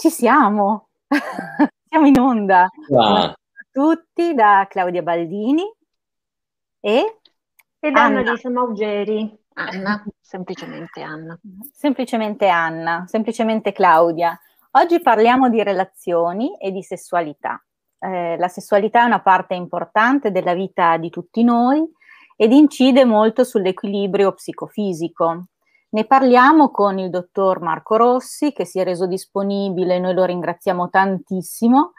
Ci siamo, siamo in onda. Ah. tutti da Claudia Baldini e, e da Annalisa Maugeri. Anna, semplicemente Anna. Semplicemente Anna, semplicemente Claudia. Oggi parliamo di relazioni e di sessualità. Eh, la sessualità è una parte importante della vita di tutti noi ed incide molto sull'equilibrio psicofisico. Ne parliamo con il dottor Marco Rossi che si è reso disponibile, noi lo ringraziamo tantissimo,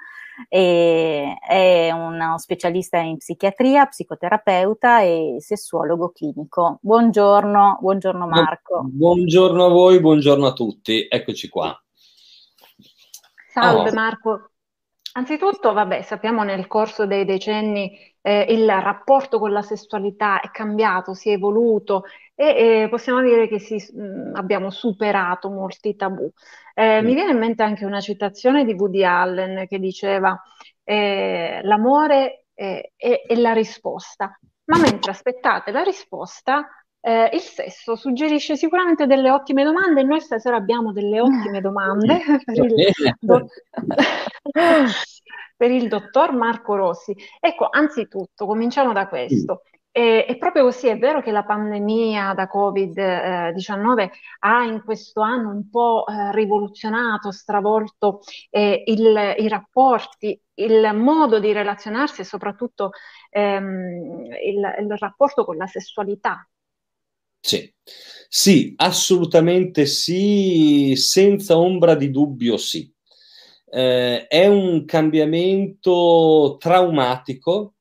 è uno specialista in psichiatria, psicoterapeuta e sessuologo clinico. Buongiorno, buongiorno Marco. Buongiorno a voi, buongiorno a tutti, eccoci qua. Salve oh. Marco. Anzitutto, vabbè, sappiamo nel corso dei decenni eh, il rapporto con la sessualità è cambiato, si è evoluto e eh, possiamo dire che si, mh, abbiamo superato molti tabù. Eh, mm. Mi viene in mente anche una citazione di Woody Allen che diceva eh, l'amore è, è, è la risposta, ma mentre aspettate la risposta eh, il sesso suggerisce sicuramente delle ottime domande e noi stasera abbiamo delle ottime domande per il, do- per il dottor Marco Rossi. Ecco, anzitutto, cominciamo da questo. E, è proprio così, è vero che la pandemia da Covid-19 ha in questo anno un po' eh, rivoluzionato, stravolto eh, il, i rapporti, il modo di relazionarsi e soprattutto ehm, il, il rapporto con la sessualità sì. sì, assolutamente sì, senza ombra di dubbio sì. Eh, è un cambiamento traumatico,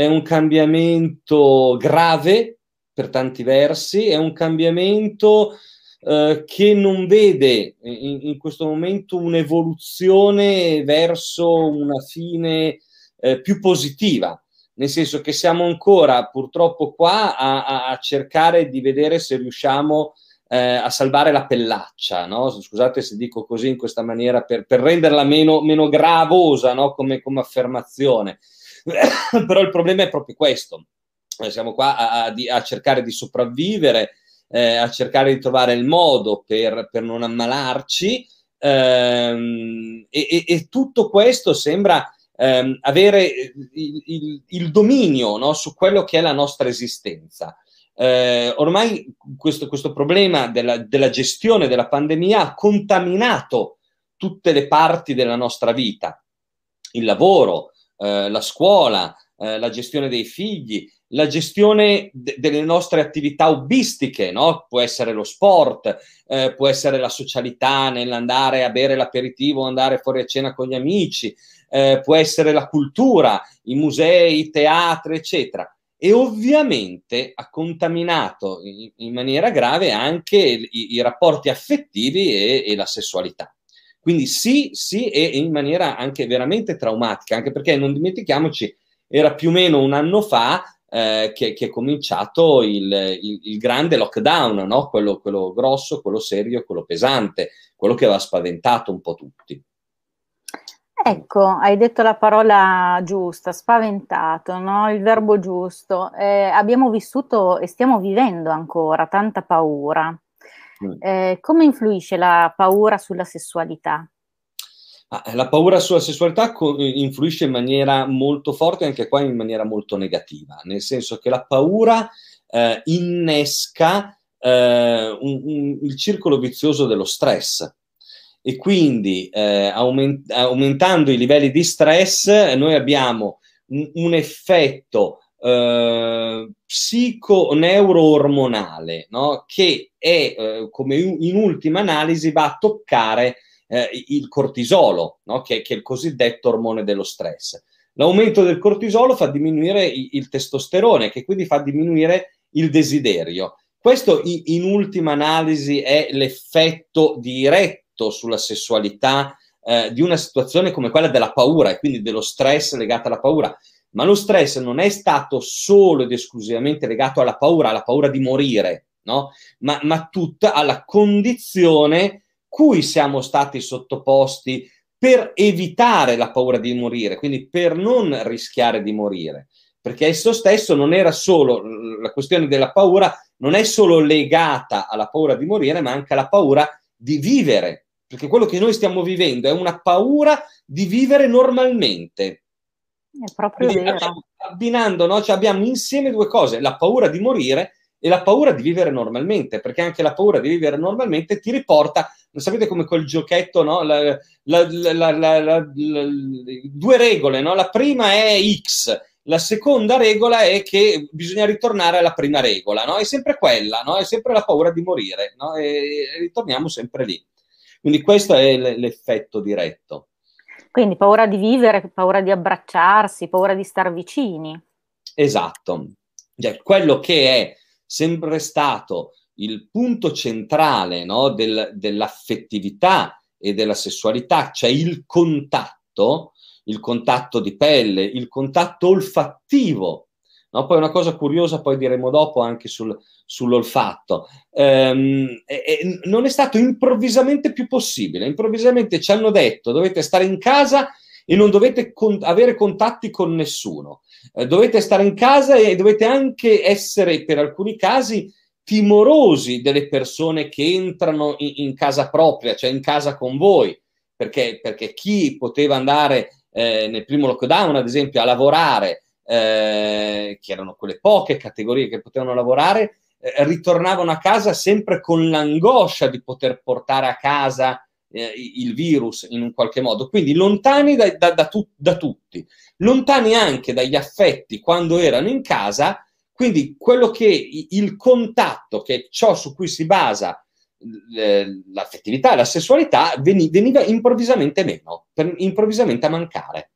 è un cambiamento grave per tanti versi, è un cambiamento eh, che non vede in, in, questo momento un'evoluzione verso una fine eh, più positiva nel senso che siamo ancora purtroppo qua a, a cercare di vedere se riusciamo eh, a salvare la pellaccia, no? scusate se dico così in questa maniera per, per renderla meno, meno gravosa no? come, come affermazione, però il problema è proprio questo, eh, siamo qua a, a, cercare di sopravvivere, eh, a cercare di trovare il modo per, per non ammalarci ehm, e, e tutto questo sembra ehm, avere il, il, il dominio no, su quello che è la nostra esistenza. Eh, ormai questo, questo problema della, della, gestione della pandemia ha contaminato tutte le parti della nostra vita, il lavoro, eh, la scuola, eh, la gestione dei figli, la gestione de- delle nostre attività hobbistiche, no? può essere lo sport, eh, può essere la socialità nell'andare a bere l'aperitivo, andare fuori a cena con gli amici, eh, può essere la cultura, i musei, i teatri, eccetera. E ovviamente ha contaminato in, maniera grave anche i, i rapporti affettivi e, e, la sessualità. Quindi sì, sì, e in maniera anche veramente traumatica, anche perché non dimentichiamoci, era più o meno un anno fa eh, che, che, è cominciato il, il, il grande lockdown, no? quello, quello grosso, quello serio, quello pesante, quello che aveva spaventato un po' tutti. Ecco, hai detto la parola giusta, spaventato, no? il verbo giusto. Eh, abbiamo vissuto e stiamo vivendo ancora tanta paura. Eh, come influisce la paura sulla sessualità? La paura sulla sessualità influisce in maniera molto forte, anche qua in maniera molto negativa, nel senso che la paura eh, innesca eh, un, un, il circolo vizioso dello stress e quindi eh, aument- aumentando i livelli di stress noi abbiamo un, un effetto eh, psico-neuroormonale no? che è, eh, come in ultima analisi va a toccare eh, il cortisolo, no? che, che, è il cosiddetto ormone dello stress. L'aumento del cortisolo fa diminuire il, il testosterone, che quindi fa diminuire il desiderio. Questo in, ultima analisi è l'effetto diretto sulla sessualità eh, di una situazione come quella della paura e quindi dello stress legato alla paura. Ma lo stress non è stato solo ed esclusivamente legato alla paura, alla paura di morire, no? ma, ma tutta alla condizione cui siamo stati sottoposti per evitare la paura di morire, quindi per non rischiare di morire. Perché esso stesso non era solo la questione della paura, non è solo legata alla paura di morire, ma anche alla paura di vivere perché quello che noi stiamo vivendo è una paura di vivere normalmente. È proprio Quindi vero. Abbiamo, abbinando, no? cioè abbiamo insieme due cose, la paura di morire e la paura di vivere normalmente, perché anche la paura di vivere normalmente ti riporta, sapete come quel giochetto, no? la, la, la, due regole, no? la prima è X, la seconda regola è che bisogna ritornare alla prima regola, no? è sempre quella, no? è sempre la paura di morire, no? e ritorniamo sempre lì. Quindi questo è l'effetto diretto. Quindi paura di vivere, paura di abbracciarsi, paura di star vicini. Esatto. Cioè, quello che è sempre stato il punto centrale no, del, dell'affettività e della sessualità, cioè il contatto, il contatto di pelle, il contatto olfattivo. No? Poi una cosa curiosa, poi diremo dopo anche sul, sull'olfatto, ehm, e, e non è stato improvvisamente più possibile. Improvvisamente ci hanno detto dovete stare in casa e non dovete con- avere contatti con nessuno. Eh, dovete stare in casa e dovete anche essere, per alcuni casi, timorosi delle persone che entrano in, in casa propria, cioè in casa con voi, perché, perché chi poteva andare eh, nel primo lockdown, ad esempio, a lavorare, eh, che erano quelle poche categorie che potevano lavorare, eh, ritornavano a casa sempre con l'angoscia di poter portare a casa eh, il virus in un qualche modo, quindi lontani da, da, da, tu, da tutti, lontani anche dagli affetti quando erano in casa, quindi quello che il contatto, che è ciò su cui si basa l'affettività e la sessualità, veniva improvvisamente meno, improvvisamente a mancare.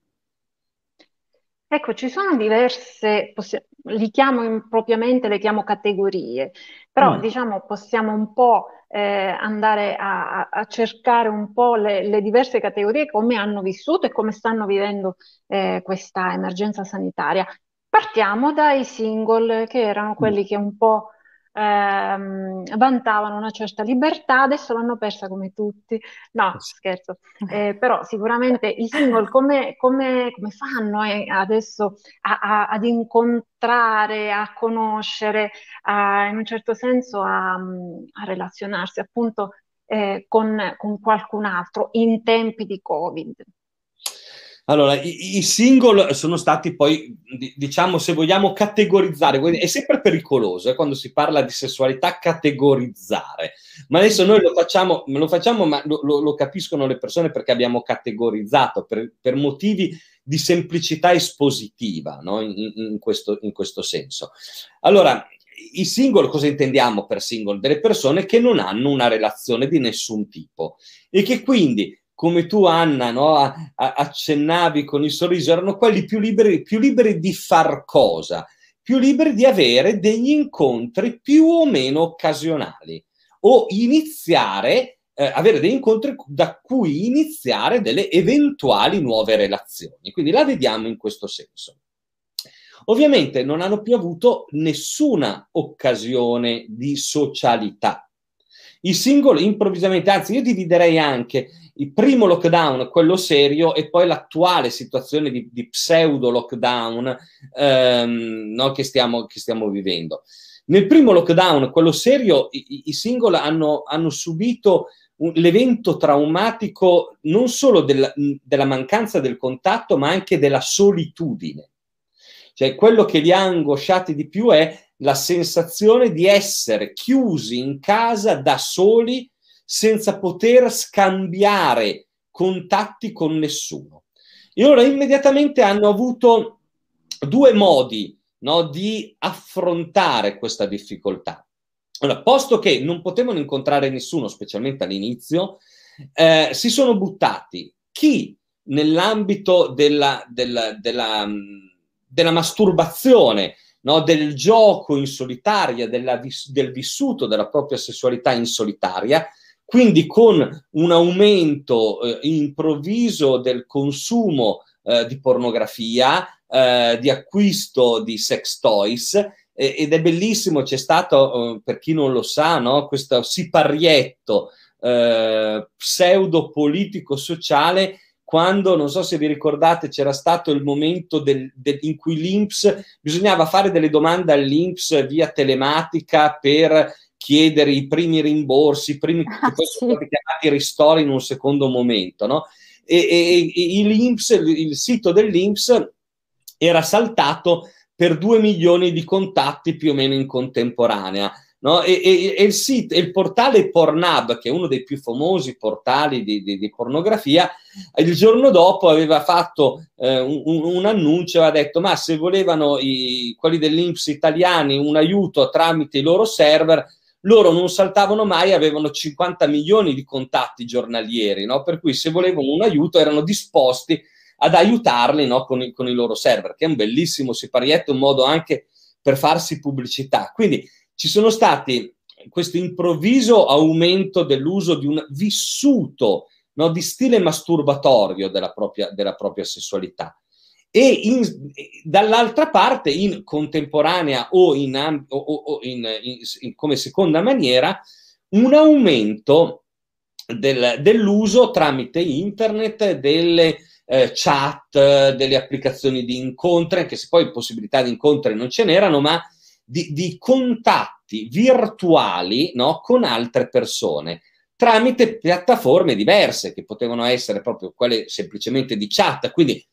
Ecco, ci sono diverse, possi- li chiamo impropriamente, le chiamo categorie, però mm. diciamo possiamo un po' eh, andare a, a, cercare un po' le, le, diverse categorie, come hanno vissuto e come stanno vivendo eh, questa emergenza sanitaria. Partiamo dai single, che erano mm. quelli che un po' ehm, vantavano una certa libertà, adesso l'hanno persa come tutti. No, scherzo. Eh, però sicuramente i single come, come, come fanno eh, adesso a, a, ad incontrare, a conoscere, a, in un certo senso a, a relazionarsi appunto eh, con, con qualcun altro in tempi di Covid? Allora, i, i, single sono stati poi, diciamo, se vogliamo categorizzare, è sempre pericoloso eh, quando si parla di sessualità categorizzare, ma adesso noi lo facciamo, lo facciamo ma lo, lo, capiscono le persone perché abbiamo categorizzato per, per motivi di semplicità espositiva, no? in, in, questo, in questo senso. Allora, i single, cosa intendiamo per single? Delle persone che non hanno una relazione di nessun tipo e che quindi come tu Anna no, a, a, accennavi con il sorriso, erano quelli più liberi, più liberi di far cosa, più liberi di avere degli incontri più o meno occasionali o iniziare, eh, avere degli incontri da cui iniziare delle eventuali nuove relazioni. Quindi la vediamo in questo senso. Ovviamente non hanno più avuto nessuna occasione di socialità. I singoli improvvisamente, anzi io dividerei anche il primo lockdown, quello serio, e poi l'attuale situazione di, di pseudo lockdown ehm, no, che, stiamo, che, stiamo, vivendo. Nel primo lockdown, quello serio, i, i single hanno, hanno subito un, l'evento traumatico non solo del, della mancanza del contatto, ma anche della solitudine. Cioè, quello che li ha angosciati di più è la sensazione di essere chiusi in casa da soli senza poter scambiare contatti con nessuno. E ora immediatamente hanno avuto due modi no, di affrontare questa difficoltà. Allora, posto che non potevano incontrare nessuno, specialmente all'inizio, eh, si sono buttati chi nell'ambito della, della, della, della masturbazione, no, del gioco in solitaria, della, del vissuto della propria sessualità in solitaria, quindi con un aumento eh, improvviso del consumo eh, di pornografia, eh, di acquisto di sex toys, ed è bellissimo, c'è stato, eh, per chi non lo sa, no, questo siparietto eh, pseudo politico sociale quando, non so se vi ricordate, c'era stato il momento del, del, in cui l'INPS bisognava fare delle domande all'INPS via telematica per chiedere i primi rimborsi, i primi ah, che poi sì. sono stati chiamati ristori in un secondo momento, no? E, e, e il, sito dell'INPS era saltato per 2 milioni di contatti più o meno in contemporanea. No? E, e, e, il sito, il portale Pornhub, che è uno dei più famosi portali di, di, di pornografia, il giorno dopo aveva fatto eh, un, un, annuncio, aveva detto ma se volevano i, quelli dell'Inps italiani un aiuto tramite i loro server, loro non saltavano mai, avevano 50 milioni di contatti giornalieri, no? per cui se volevano un aiuto erano disposti ad aiutarli no? con, i, con, i, loro server, che è un bellissimo siparietto, un modo anche per farsi pubblicità. Quindi ci sono stati questo improvviso aumento dell'uso di un vissuto no, di stile masturbatorio della propria, della propria sessualità. E in, dall'altra parte, in contemporanea o, in, o, o in, come seconda maniera, un aumento del, dell'uso tramite internet delle eh, chat, delle applicazioni di incontri, anche se poi possibilità di incontri non ce n'erano, ma di, di contatti virtuali no, con altre persone tramite piattaforme diverse che potevano essere proprio quelle semplicemente di chat, quindi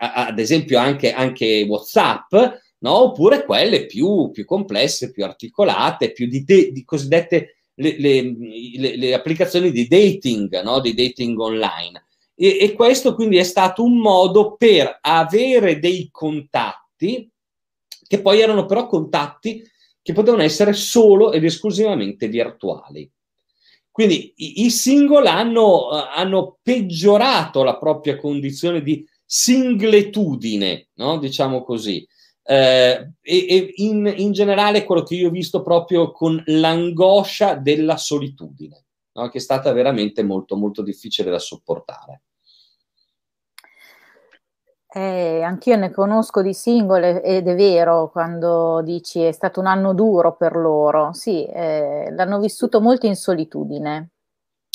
ad esempio anche, anche WhatsApp, no? oppure quelle più, più, complesse, più articolate, più di, de, di cosiddette le, le, le, le, applicazioni di dating, no? di dating online. E, e questo quindi è stato un modo per avere dei contatti che poi erano però contatti che potevano essere solo ed esclusivamente virtuali. Quindi i, i single hanno, uh, hanno, peggiorato la propria condizione di singletudine, no? diciamo così. Eh, e, e in, in, generale quello che io ho visto proprio con l'angoscia della solitudine, no? che è stata veramente molto, molto difficile da sopportare. Eh, anch'io ne conosco di singole ed è vero quando dici è stato un anno duro per loro, sì, eh, l'hanno vissuto molto in solitudine.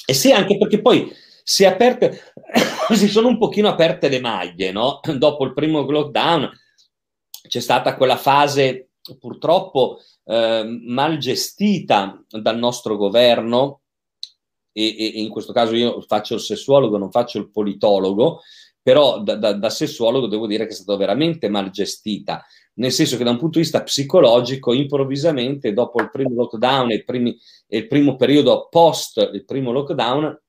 E sì, anche perché poi si, aperte, si sono un pochino aperte le maglie, no? Dopo il primo lockdown c'è stata quella fase purtroppo eh, mal gestita dal nostro governo, e, e in questo caso io faccio il sessuologo, non faccio il politologo, però da, da, da, sessuologo devo dire che è stata veramente mal gestita, nel senso che da un punto di vista psicologico, improvvisamente, dopo il primo lockdown e primi, e il primo periodo post il primo lockdown,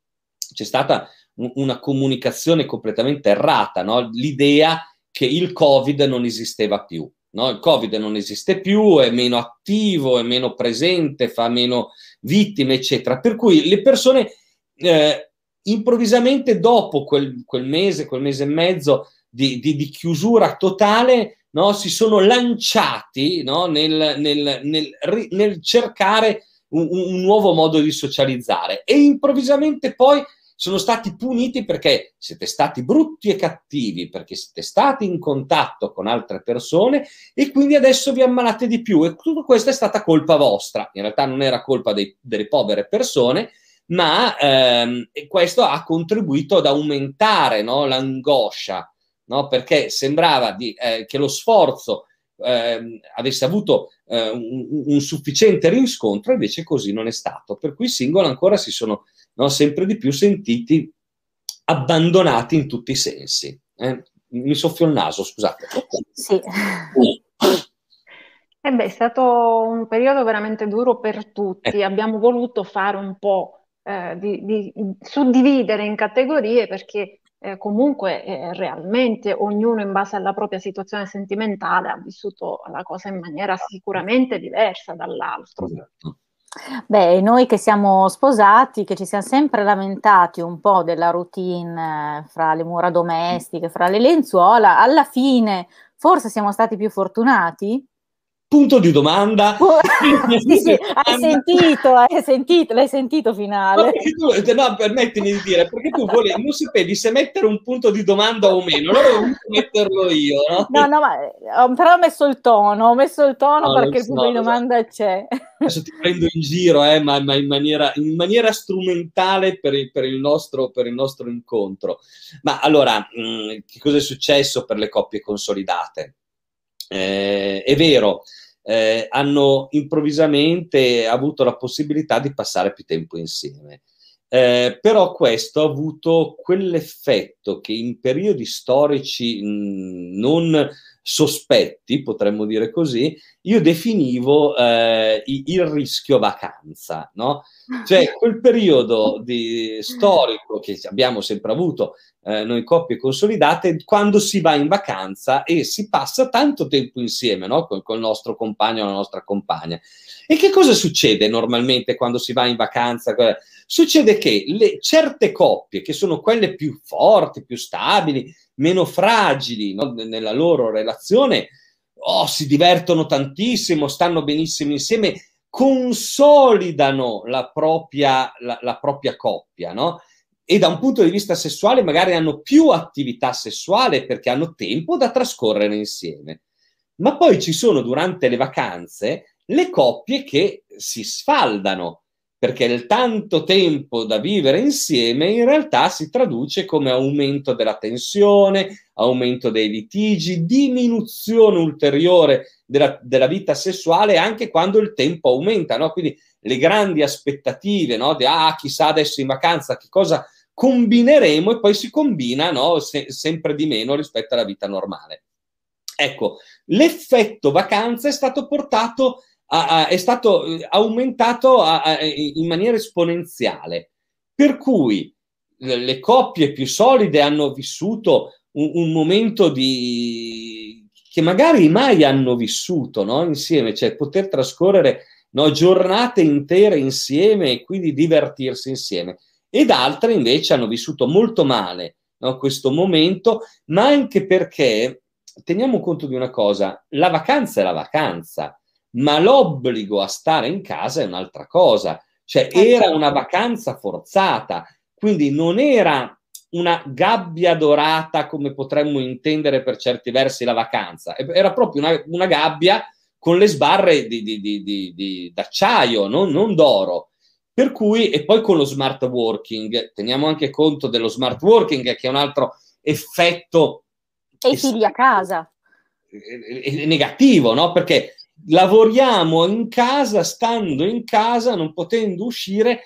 c'è stata una comunicazione completamente errata, no? l'idea che il Covid non esisteva più. No? Il Covid non esiste più, è meno attivo, è meno presente, fa meno vittime, eccetera. Per cui le persone eh, improvvisamente dopo quel, quel, mese, quel mese e mezzo di, di, di chiusura totale, no, si sono lanciati no, nel, nel, nel, nel, cercare un, un, nuovo modo di socializzare e improvvisamente poi sono stati puniti perché siete stati brutti e cattivi, perché siete stati in contatto con altre persone e quindi adesso vi ammalate di più e tutto questo è stata colpa vostra. In realtà non era colpa dei, delle povere persone, ma ehm, questo ha contribuito ad aumentare no, l'angoscia, no? perché sembrava di, eh, che lo sforzo eh, avesse avuto eh, un, un, sufficiente riscontro, invece così non è stato. Per cui i singoli ancora si sono no, sempre di più sentiti abbandonati in tutti i sensi. Eh. Mi soffio il naso, scusate. Sì. Eh beh, è stato un periodo veramente duro per tutti. Eh. Abbiamo voluto fare un po' eh, di, di, suddividere in categorie perché eh, comunque eh, realmente ognuno in base alla propria situazione sentimentale ha vissuto la cosa in maniera sicuramente diversa dall'altro. Esatto. Beh, noi che siamo sposati, che ci siamo sempre lamentati un po' della routine eh, fra le mura domestiche, fra le lenzuola, alla fine forse siamo stati più fortunati punto di domanda. sì, sì, hai sentito, hai sentito, l'hai sentito finale. No, tu, no, permettimi di dire, perché tu volevi, non sapevi se mettere un punto di domanda o meno, allora ho dovuto metterlo io, no? No, no, ma eh, però ho messo il tono, ho messo il tono no, perché il punto no, di domanda c'è. Adesso ti prendo in giro, eh, ma, ma in, maniera, in, maniera, strumentale per il, per, il nostro, per il, nostro, incontro. Ma allora, mh, mm, che cosa è successo per le coppie consolidate? Eh, è vero, eh, hanno improvvisamente avuto la possibilità di passare più tempo insieme. Eh, però questo ha avuto quell'effetto che in periodi storici mh, non sospetti, potremmo dire così, io definivo eh, il rischio vacanza, no? Cioè quel periodo di, storico che abbiamo sempre avuto eh, noi coppie consolidate, quando si va in vacanza e si passa tanto tempo insieme, no? Con, il nostro compagno o la nostra compagna. E che cosa succede normalmente quando si va in vacanza? Succede che le, certe coppie, che sono quelle più forti, più stabili, meno fragili no? nella loro relazione, oh, si divertono tantissimo, stanno benissimo insieme, consolidano la propria, la, la propria coppia, no? E da un punto di vista sessuale magari hanno più attività sessuale perché hanno tempo da trascorrere insieme. Ma poi ci sono durante le vacanze le coppie che si sfaldano perché il tanto tempo da vivere insieme in realtà si traduce come aumento della tensione, aumento dei litigi, diminuzione ulteriore della, della vita sessuale anche quando il tempo aumenta, no? Quindi le grandi aspettative, no? Di, ah, chissà adesso in vacanza che cosa combineremo e poi si combina, no? Se, sempre di meno rispetto alla vita normale. Ecco, l'effetto vacanza è stato portato a, è stato eh, aumentato a, in maniera esponenziale, per cui le coppie più solide hanno vissuto un, un momento di che magari mai hanno vissuto no? insieme, cioè poter trascorrere no, giornate intere insieme e quindi divertirsi insieme. Ed altre invece hanno vissuto molto male no, questo momento, ma anche perché teniamo conto di una cosa, la vacanza è la vacanza ma l'obbligo a stare in casa è un'altra cosa. Cioè eh, era certo. una vacanza forzata, quindi non era una gabbia dorata come potremmo intendere per certi versi la vacanza, era proprio una, una gabbia con le sbarre di, di, di, di d'acciaio, non, non d'oro. Per cui, e poi con lo smart working, teniamo anche conto dello smart working, che è un altro effetto. E i figli a casa. Negativo, no? Perché lavoriamo in casa, stando in casa, non potendo uscire.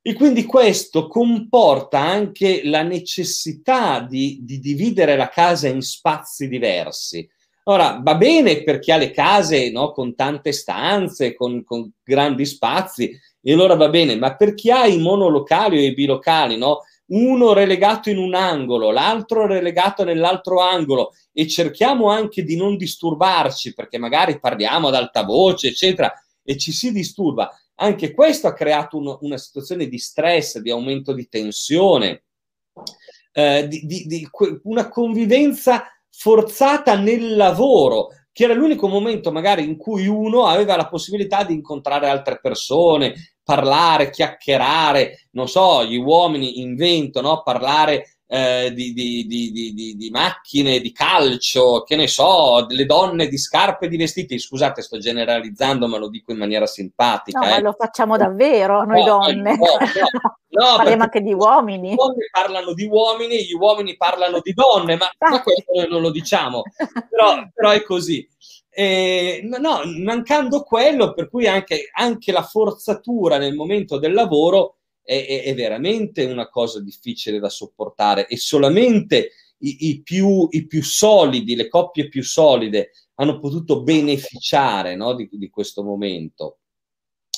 E quindi questo comporta anche la necessità di, di dividere la casa in spazi diversi. Ora, va bene per chi ha le case no, con tante stanze, con, con, grandi spazi, e allora va bene, ma per chi ha i monolocali o i bilocali, no, uno relegato in un angolo, l'altro relegato nell'altro angolo e cerchiamo anche di non disturbarci perché magari parliamo ad alta voce, eccetera, e ci si disturba. Anche questo ha creato uno, una situazione di stress, di aumento di tensione, eh, di, di, di una convivenza forzata nel lavoro, che era l'unico momento magari in cui uno aveva la possibilità di incontrare altre persone, parlare, chiacchierare, non so, gli uomini inventano, parlare eh, di, di, di, di, macchine, di calcio, che ne so, delle donne di scarpe e di vestiti. Scusate, sto generalizzando, ma lo dico in maniera simpatica. No, eh. ma lo facciamo davvero noi no, donne. No, no, Parliamo anche di uomini. Le donne parlano di uomini, gli uomini parlano di donne, ma, ma questo noi non lo diciamo. Però, però è così. Eh, no, mancando quello, per cui anche, anche, la forzatura nel momento del lavoro è, è, è, veramente una cosa difficile da sopportare e solamente i, i, più, i, più, solidi, le coppie più solide hanno potuto beneficiare no, di, di, questo momento.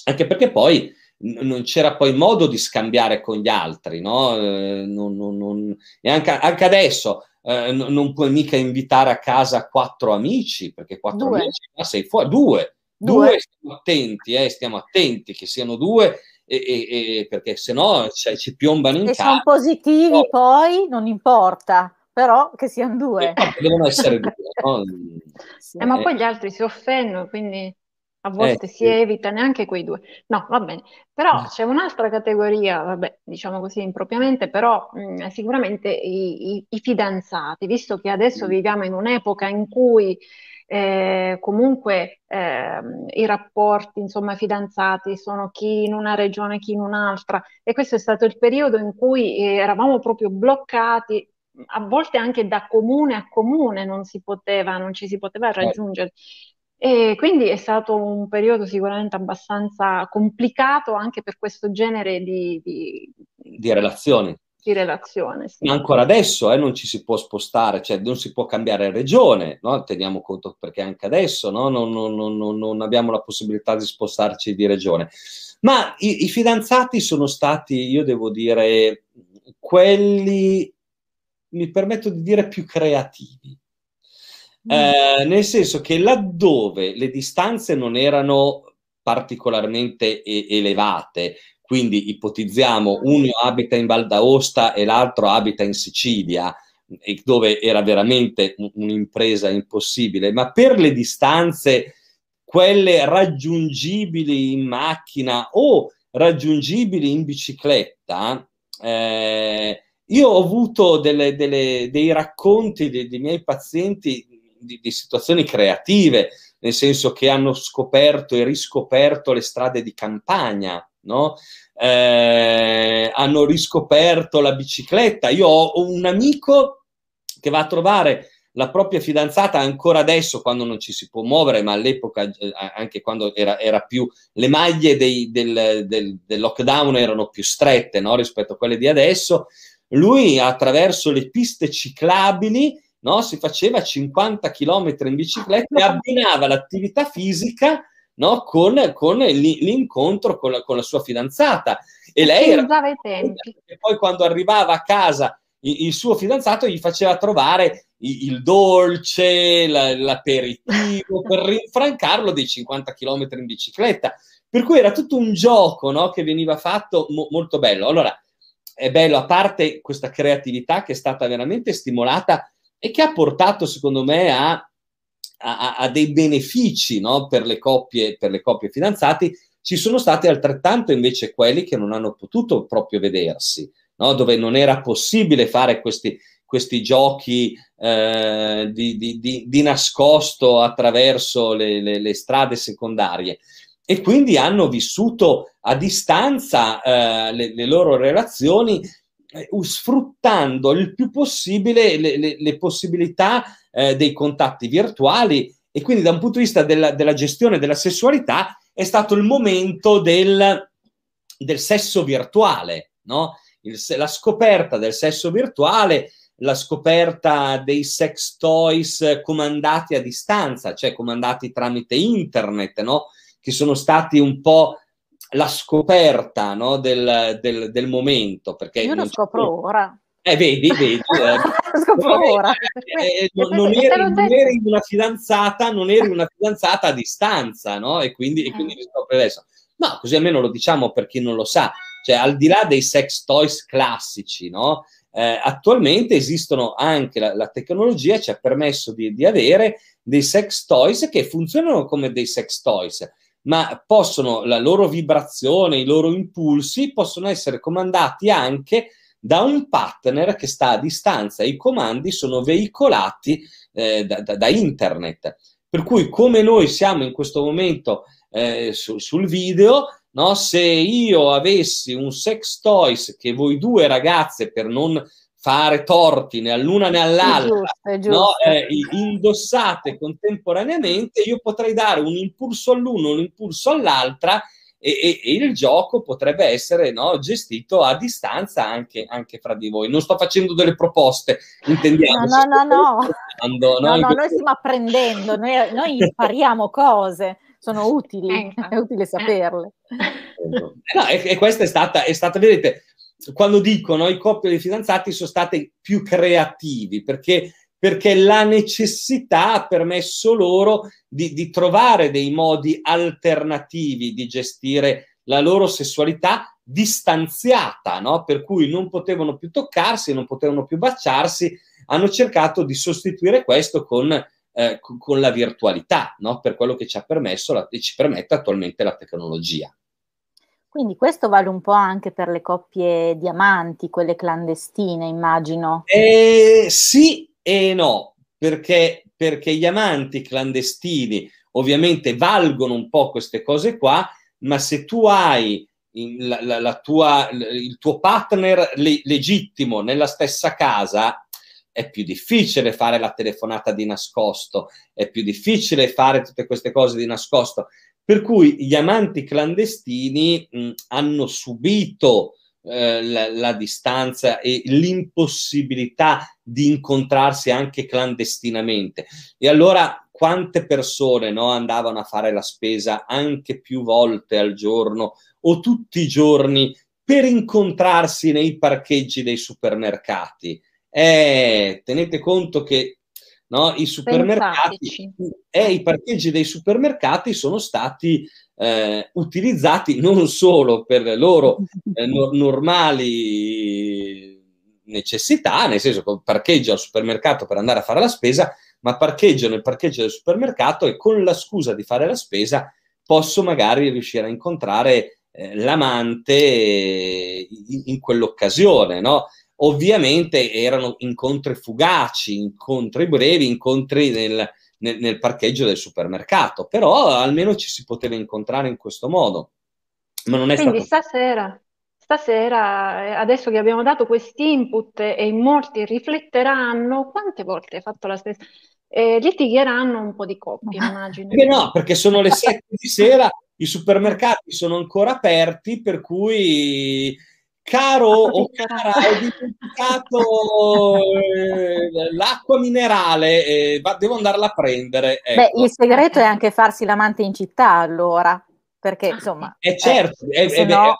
Anche perché poi n- non c'era poi modo di scambiare con gli altri, no? Eh, non, non, non, e anche, anche adesso eh, n- non puoi mica invitare a casa quattro amici, perché quattro due. amici ma sei fuori, due. Due, due stiamo attenti, eh, stiamo attenti che siano due, e, e, e perché se no cioè, ci piombano in casa. Se sono positivi no. poi non importa, però che siano due. Eh, devono essere due, no? sì. eh, ma poi gli altri si offendono, quindi a volte eh, si sì. evita neanche quei due. No, va bene. Però c'è un'altra categoria, vabbè, diciamo così impropriamente, però mh, sicuramente i, i, i, fidanzati, visto che adesso mm. viviamo in un'epoca in cui eh, comunque eh, i rapporti, insomma, fidanzati sono chi in una regione, chi in un'altra, e questo è stato il periodo in cui eh, eravamo proprio bloccati, a volte anche da comune a comune non si poteva, non ci si poteva certo. raggiungere. E quindi è stato un periodo sicuramente abbastanza complicato anche per questo genere di, di, di relazioni. Di relazione, sì. Ma ancora adesso eh, non ci si può spostare, cioè non si può cambiare regione, no? teniamo conto perché anche adesso no? non, non, non, non, abbiamo la possibilità di spostarci di regione. Ma i, i fidanzati sono stati, io devo dire, quelli, mi permetto di dire, più creativi. Eh, nel senso che laddove le distanze non erano particolarmente e- elevate, quindi ipotizziamo uno abita in Val d'Aosta e l'altro abita in Sicilia, dove era veramente un'impresa impossibile, ma per le distanze, quelle raggiungibili in macchina o raggiungibili in bicicletta, eh, io ho avuto delle, delle, dei racconti dei, dei miei pazienti di, di situazioni creative, nel senso che hanno scoperto e riscoperto le strade di campagna, no? eh, hanno riscoperto la bicicletta. Io ho un amico che va a trovare la propria fidanzata ancora adesso, quando non ci si può muovere, ma all'epoca, eh, anche quando era, era più, le maglie dei, del, del, del, lockdown erano più strette no? rispetto a quelle di adesso. Lui attraverso le piste ciclabili no? si faceva 50 km in bicicletta e abbinava l'attività fisica no? con, con l'incontro con la, con la, sua fidanzata. E lei era... E poi quando arrivava a casa il, suo fidanzato gli faceva trovare il, dolce, la, l'aperitivo, per rinfrancarlo dei 50 km in bicicletta. Per cui era tutto un gioco no? che veniva fatto mo- molto bello. Allora, è bello, a parte questa creatività che è stata veramente stimolata e che ha portato, secondo me, a, a, a dei benefici no? per, le coppie, per le coppie fidanzati. Ci sono stati altrettanto invece quelli che non hanno potuto proprio vedersi, no? dove non era possibile fare questi, questi giochi eh, di, di, di, di, nascosto attraverso le, le, le, strade secondarie e quindi hanno vissuto a distanza eh, le, le, loro relazioni sfruttando il più possibile le, le, le possibilità eh, dei contatti virtuali e quindi da un punto di vista della, della gestione della sessualità è stato il momento del, del sesso virtuale, no? Il, la scoperta del sesso virtuale, la scoperta dei sex toys comandati a distanza, cioè comandati tramite internet, no? che sono stati un po' la scoperta no, del, del, del, momento. Perché Io lo scopro c'è... ora. Eh, vedi, vedi. Eh, scopro ora. Eh, eh, non, non, eri, non, eri, una fidanzata, non eri una fidanzata a distanza, no? E quindi, e quindi li scopri adesso. No, così almeno lo diciamo per chi non lo sa. Cioè, al di là dei sex toys classici, no? Eh, attualmente esistono anche la, la, tecnologia ci ha permesso di, di avere dei sex toys che funzionano come dei sex toys ma possono, la loro vibrazione, i loro impulsi possono essere comandati anche da un partner che sta a distanza. I comandi sono veicolati eh, da, da, da, internet. Per cui, come noi siamo in questo momento eh, su, sul video, no? se io avessi un sex toys che voi due ragazze, per non fare torti né all'una né all'altra, è giusto, è giusto. No? Eh, indossate contemporaneamente, io potrei dare un impulso all'uno, un impulso all'altra e, e, e il gioco potrebbe essere no, gestito a distanza anche, anche, fra di voi. Non sto facendo delle proposte, intendiamo. No, no, no, no. no, no, no noi stiamo apprendendo, noi, noi impariamo cose sono utili, eh, è utile saperle. No, e, e, questa è stata, è stata, vedete, quando dicono i coppie di fidanzati sono stati più creativi perché, perché la necessità ha permesso loro di, di trovare dei modi alternativi di gestire la loro sessualità distanziata, no? per cui non potevano più toccarsi, non potevano più baciarsi, hanno cercato di sostituire questo con, eh, con la virtualità, no? per quello che ci ha permesso la, e ci permette attualmente la tecnologia. Quindi questo vale un po' anche per le coppie diamanti, quelle clandestine, immagino. Eh, sì e no, perché, perché gli amanti clandestini ovviamente valgono un po' queste cose qua, ma se tu hai la, la, la tua, il tuo partner le, legittimo nella stessa casa, è più difficile fare la telefonata di nascosto, è più difficile fare tutte queste cose di nascosto. Per cui gli amanti clandestini mh, hanno subito eh, la, la, distanza e l'impossibilità di incontrarsi anche clandestinamente. E allora quante persone no, andavano a fare la spesa anche più volte al giorno o tutti i giorni per incontrarsi nei parcheggi dei supermercati? Eh, tenete conto che no, i supermercati e eh, i parcheggi dei supermercati sono stati eh, utilizzati non solo per le loro eh, no- normali necessità, nel senso che parcheggio al supermercato per andare a fare la spesa, ma parcheggio nel parcheggio del supermercato e con la scusa di fare la spesa posso magari riuscire a incontrare eh, l'amante in, in quell'occasione, no? Ovviamente erano incontri fugaci, incontri brevi, incontri nel, nel, nel parcheggio del supermercato, però almeno ci si poteva incontrare in questo modo. Ma non è Quindi stato... stasera, stasera, eh, adesso che abbiamo dato questi input e in molti rifletteranno, quante volte hai fatto la stessa? Eh, litigheranno un po' di coppie, immagino. Eh no, perché sono le 7 di sera, i supermercati sono ancora aperti, per cui Caro o cara, ho dimenticato eh, l'acqua minerale, eh, devo andarla a prendere. Ecco. Beh, il segreto è anche farsi l'amante in città allora, perché insomma... Eh, certo, eh, eh, no...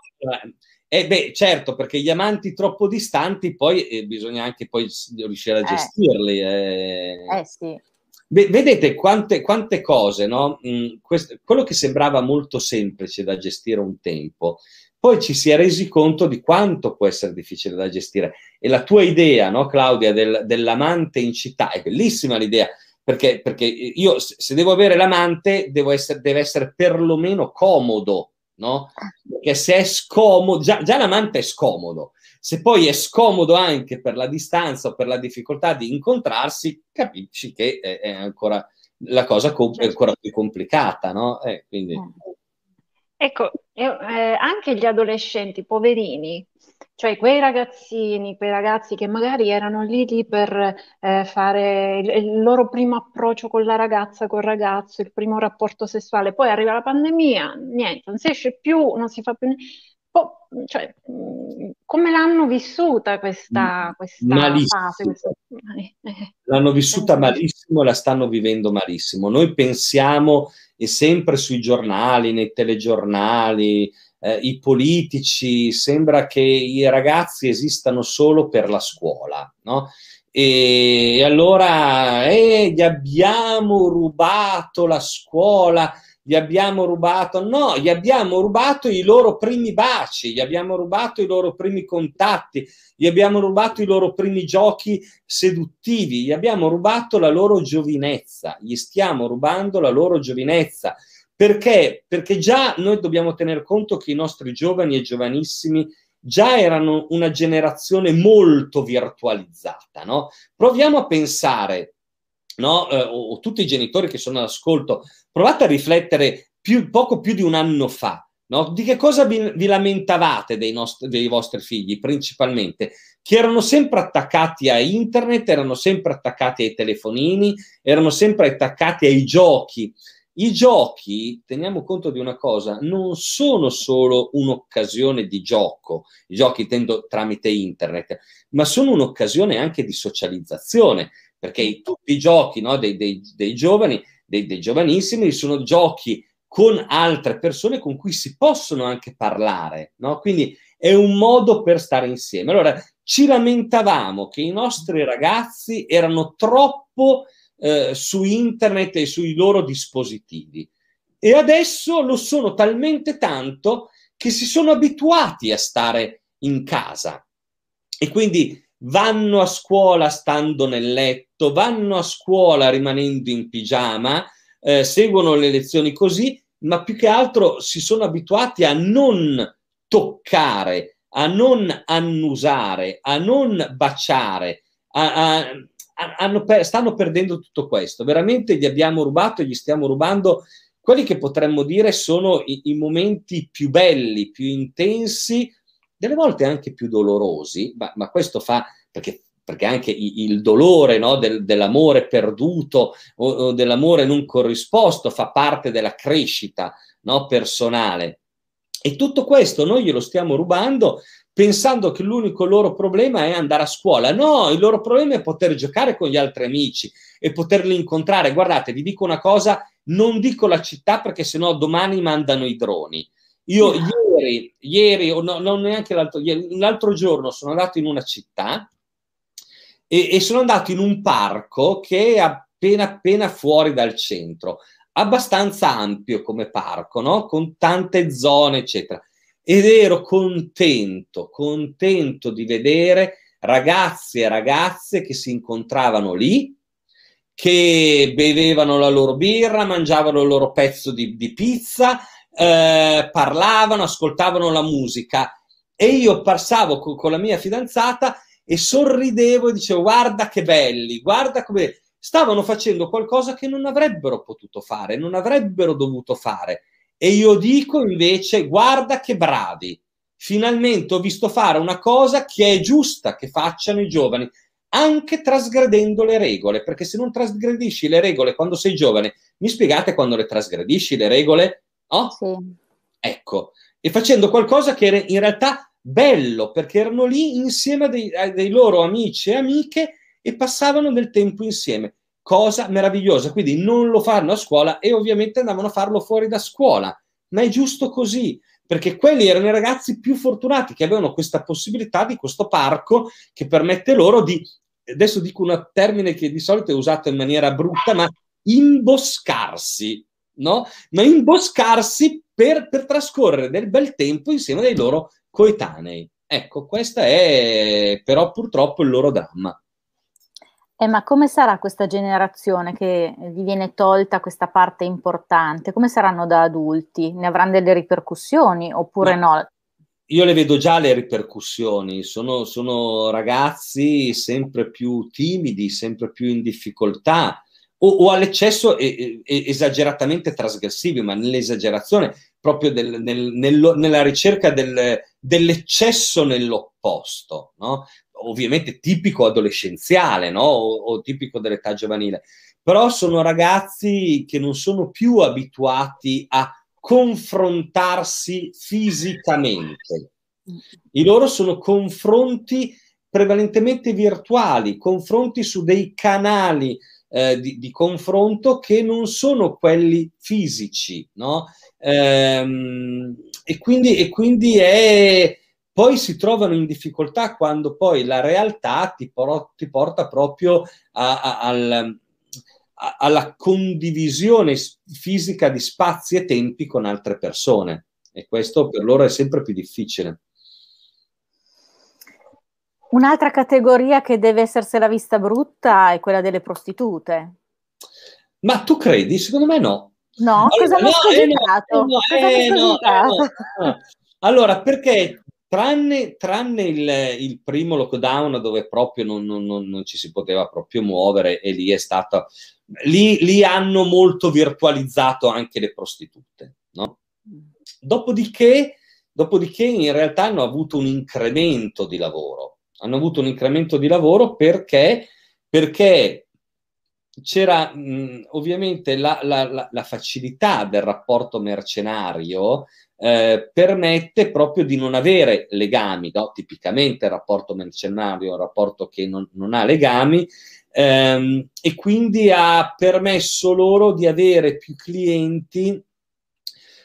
Eh, beh, certo, perché gli amanti troppo distanti poi eh, bisogna anche poi riuscire a gestirli. Eh, sì. Beh, vedete quante, quante cose, no? Mm, questo, quello che sembrava molto semplice da gestire un tempo, poi ci si è resi conto di quanto può essere difficile da gestire. E la tua idea, no, Claudia, del, dell'amante in città, è bellissima l'idea, perché, perché io se devo avere l'amante essere, deve essere perlomeno comodo, no? Perché se è scomodo, già, già l'amante è scomodo, se poi è scomodo anche per la distanza o per la difficoltà di incontrarsi, capisci che è, ancora la cosa è ancora più complicata, no? Eh, quindi... Ecco, eh, anche gli adolescenti, poverini, cioè quei ragazzini, quei ragazzi che magari erano lì, lì per eh, fare il, il, loro primo approccio con la ragazza, col ragazzo, il primo rapporto sessuale, poi arriva la pandemia, niente, non si esce più, non si fa più niente. Cioè, come l'hanno vissuta questa, questa fase? Questa... L'hanno vissuta malissimo e la stanno vivendo malissimo. Noi pensiamo e sempre sui giornali, nei telegiornali, eh, i politici, sembra che i ragazzi esistano solo per la scuola, no? E allora eh, gli abbiamo rubato la scuola, gli abbiamo rubato, no, gli abbiamo rubato i loro primi baci, gli abbiamo rubato i loro primi contatti, gli abbiamo rubato i loro primi giochi seduttivi, gli abbiamo rubato la loro giovinezza, gli stiamo rubando la loro giovinezza. Perché? Perché già noi dobbiamo tener conto che i nostri giovani e giovanissimi già erano una generazione molto virtualizzata, no? Proviamo a pensare no? eh, o, o, tutti i genitori che sono all'ascolto, provate a riflettere più, poco più di un anno fa. No? Di che cosa vi, vi lamentavate dei, nostri, dei vostri figli principalmente? Che erano sempre attaccati a internet, erano sempre attaccati ai telefonini, erano sempre attaccati ai giochi. I giochi, teniamo conto di una cosa, non sono solo un'occasione di gioco, i giochi intendo tramite internet, ma sono un'occasione anche di socializzazione perché tutti i giochi no, dei, dei, dei, giovani, dei, dei giovanissimi, sono giochi con altre persone con cui si possono anche parlare, no? Quindi è un modo per stare insieme. Allora, ci lamentavamo che i nostri ragazzi erano troppo eh, su internet e sui loro dispositivi e adesso lo sono talmente tanto che si sono abituati a stare in casa e quindi vanno a scuola stando nel letto, vanno a scuola rimanendo in pigiama, eh, seguono le lezioni così, ma più che altro si sono abituati a non toccare, a non annusare, a non baciare, a, a, per, stanno perdendo tutto questo. Veramente gli abbiamo rubato, gli stiamo rubando quelli che potremmo dire sono i, i momenti più belli, più intensi delle volte anche più dolorosi, ma, ma questo fa perché perché anche il dolore no, del, dell'amore perduto o, o, dell'amore non corrisposto fa parte della crescita no, personale. E tutto questo noi glielo stiamo rubando pensando che l'unico loro problema è andare a scuola. No, il loro problema è poter giocare con gli altri amici e poterli incontrare. Guardate, vi dico una cosa, non dico la città perché sennò domani mandano i droni. Io ieri, ieri o no, non neanche l'altro, l'altro giorno sono andato in una città e, e sono andato in un parco che è appena appena fuori dal centro, abbastanza ampio come parco, no? con tante zone, eccetera. Ed ero contento, contento di vedere ragazzi e ragazze che si incontravano lì, che bevevano la loro birra, mangiavano il loro pezzo di, di pizza, eh, parlavano, ascoltavano la musica e io passavo con, con la mia fidanzata e sorridevo e dicevo guarda che belli, guarda come stavano facendo qualcosa che non avrebbero potuto fare, non avrebbero dovuto fare. E io dico invece guarda che bravi, finalmente ho visto fare una cosa che è giusta che facciano i giovani, anche trasgredendo le regole, perché se non trasgredisci le regole quando sei giovane, mi spiegate quando le trasgredisci le regole? Oh? Sì. Ecco, e facendo qualcosa che in realtà bello perché erano lì insieme a dei, a dei loro amici e amiche e passavano del tempo insieme. Cosa meravigliosa. Quindi non lo fanno a scuola e ovviamente andavano a farlo fuori da scuola. Ma è giusto così, perché quelli erano i ragazzi più fortunati che avevano questa possibilità di questo parco che permette loro di, adesso dico un termine che di solito è usato in maniera brutta, ma imboscarsi, no? Ma imboscarsi per, per trascorrere del bel tempo insieme ai loro coetanei. Ecco, questo è però purtroppo il loro dramma. Eh, ma come sarà questa generazione che gli viene tolta questa parte importante? Come saranno da adulti? Ne avranno delle ripercussioni oppure ma no? Io le vedo già le ripercussioni, sono, sono, ragazzi sempre più timidi, sempre più in difficoltà o, o all'eccesso e, e, esageratamente trasgressivi, ma nell'esagerazione proprio del, nel, nel, nella ricerca del, dell'eccesso nell'opposto, no? ovviamente tipico adolescenziale no? o, o tipico dell'età giovanile, però sono ragazzi che non sono più abituati a confrontarsi fisicamente. I loro sono confronti prevalentemente virtuali, confronti su dei canali eh, di, di, confronto che non sono quelli fisici, no? Ehm, e, quindi, e quindi è, poi si trovano in difficoltà quando poi la realtà ti, por- ti porta proprio a, a, al, a, alla condivisione fisica di spazi e tempi con altre persone e questo per loro è sempre più difficile. Un'altra categoria che deve essersela vista brutta è quella delle prostitute. Ma tu credi? Secondo me no. No, allora, cosa no, eh, no, eh, no, Allora, perché tranne, tranne il, il, primo lockdown dove proprio non, non, non, non, ci si poteva proprio muovere e lì è stato... Lì, lì hanno molto virtualizzato anche le prostitute, no? Dopodiché, dopodiché in realtà hanno avuto un incremento di lavoro. Hanno avuto un incremento di lavoro perché, perché c'era mh, ovviamente la, la, la, facilità del rapporto mercenario eh, permette proprio di non avere legami, no? tipicamente il rapporto mercenario è un rapporto che non, non ha legami ehm, e quindi ha permesso loro di avere più clienti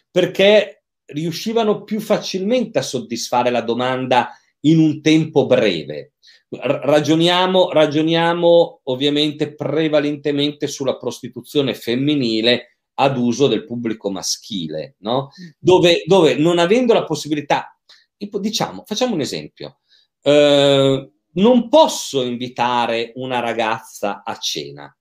perché riuscivano più facilmente a soddisfare la domanda in un tempo breve. Ragioniamo, ragioniamo ovviamente prevalentemente sulla prostituzione femminile ad uso del pubblico maschile, no? Dove, dove non avendo la possibilità, diciamo, facciamo un esempio, eh, non posso invitare una ragazza a cena,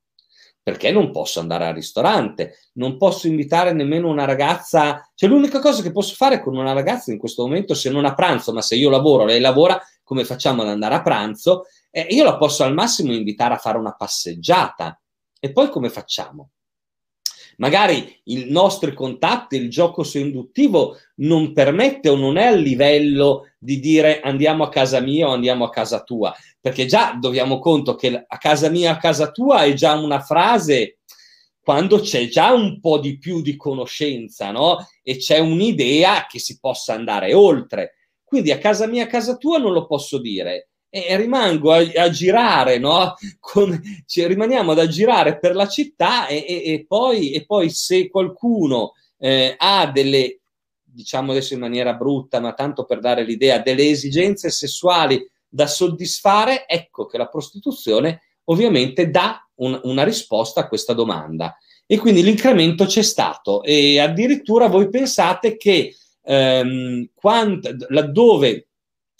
perché non posso andare al ristorante, non posso invitare nemmeno una ragazza, cioè l'unica cosa che posso fare con una ragazza in questo momento se non a pranzo, ma se io lavoro, lei lavora, come facciamo ad andare a pranzo, eh, io la posso al massimo invitare a fare una passeggiata. E poi come facciamo? Magari i nostri contatti, il gioco induttivo non permette o non è al livello di dire andiamo a casa mia o andiamo a casa tua, perché già dobbiamo conto che a casa mia, a casa tua è già una frase quando c'è già un po' di più di conoscenza, no? E c'è un'idea che si possa andare oltre. Quindi a casa mia, a casa tua non lo posso dire. E rimango a, a girare, no? Con, cioè, rimaniamo ad aggirare per la città e, e, e, poi, e poi, se qualcuno eh, ha delle, diciamo adesso in maniera brutta, ma tanto per dare l'idea, delle esigenze sessuali da soddisfare, ecco che la prostituzione ovviamente dà un, una risposta a questa domanda. E quindi l'incremento c'è stato e addirittura voi pensate che ehm, quant, laddove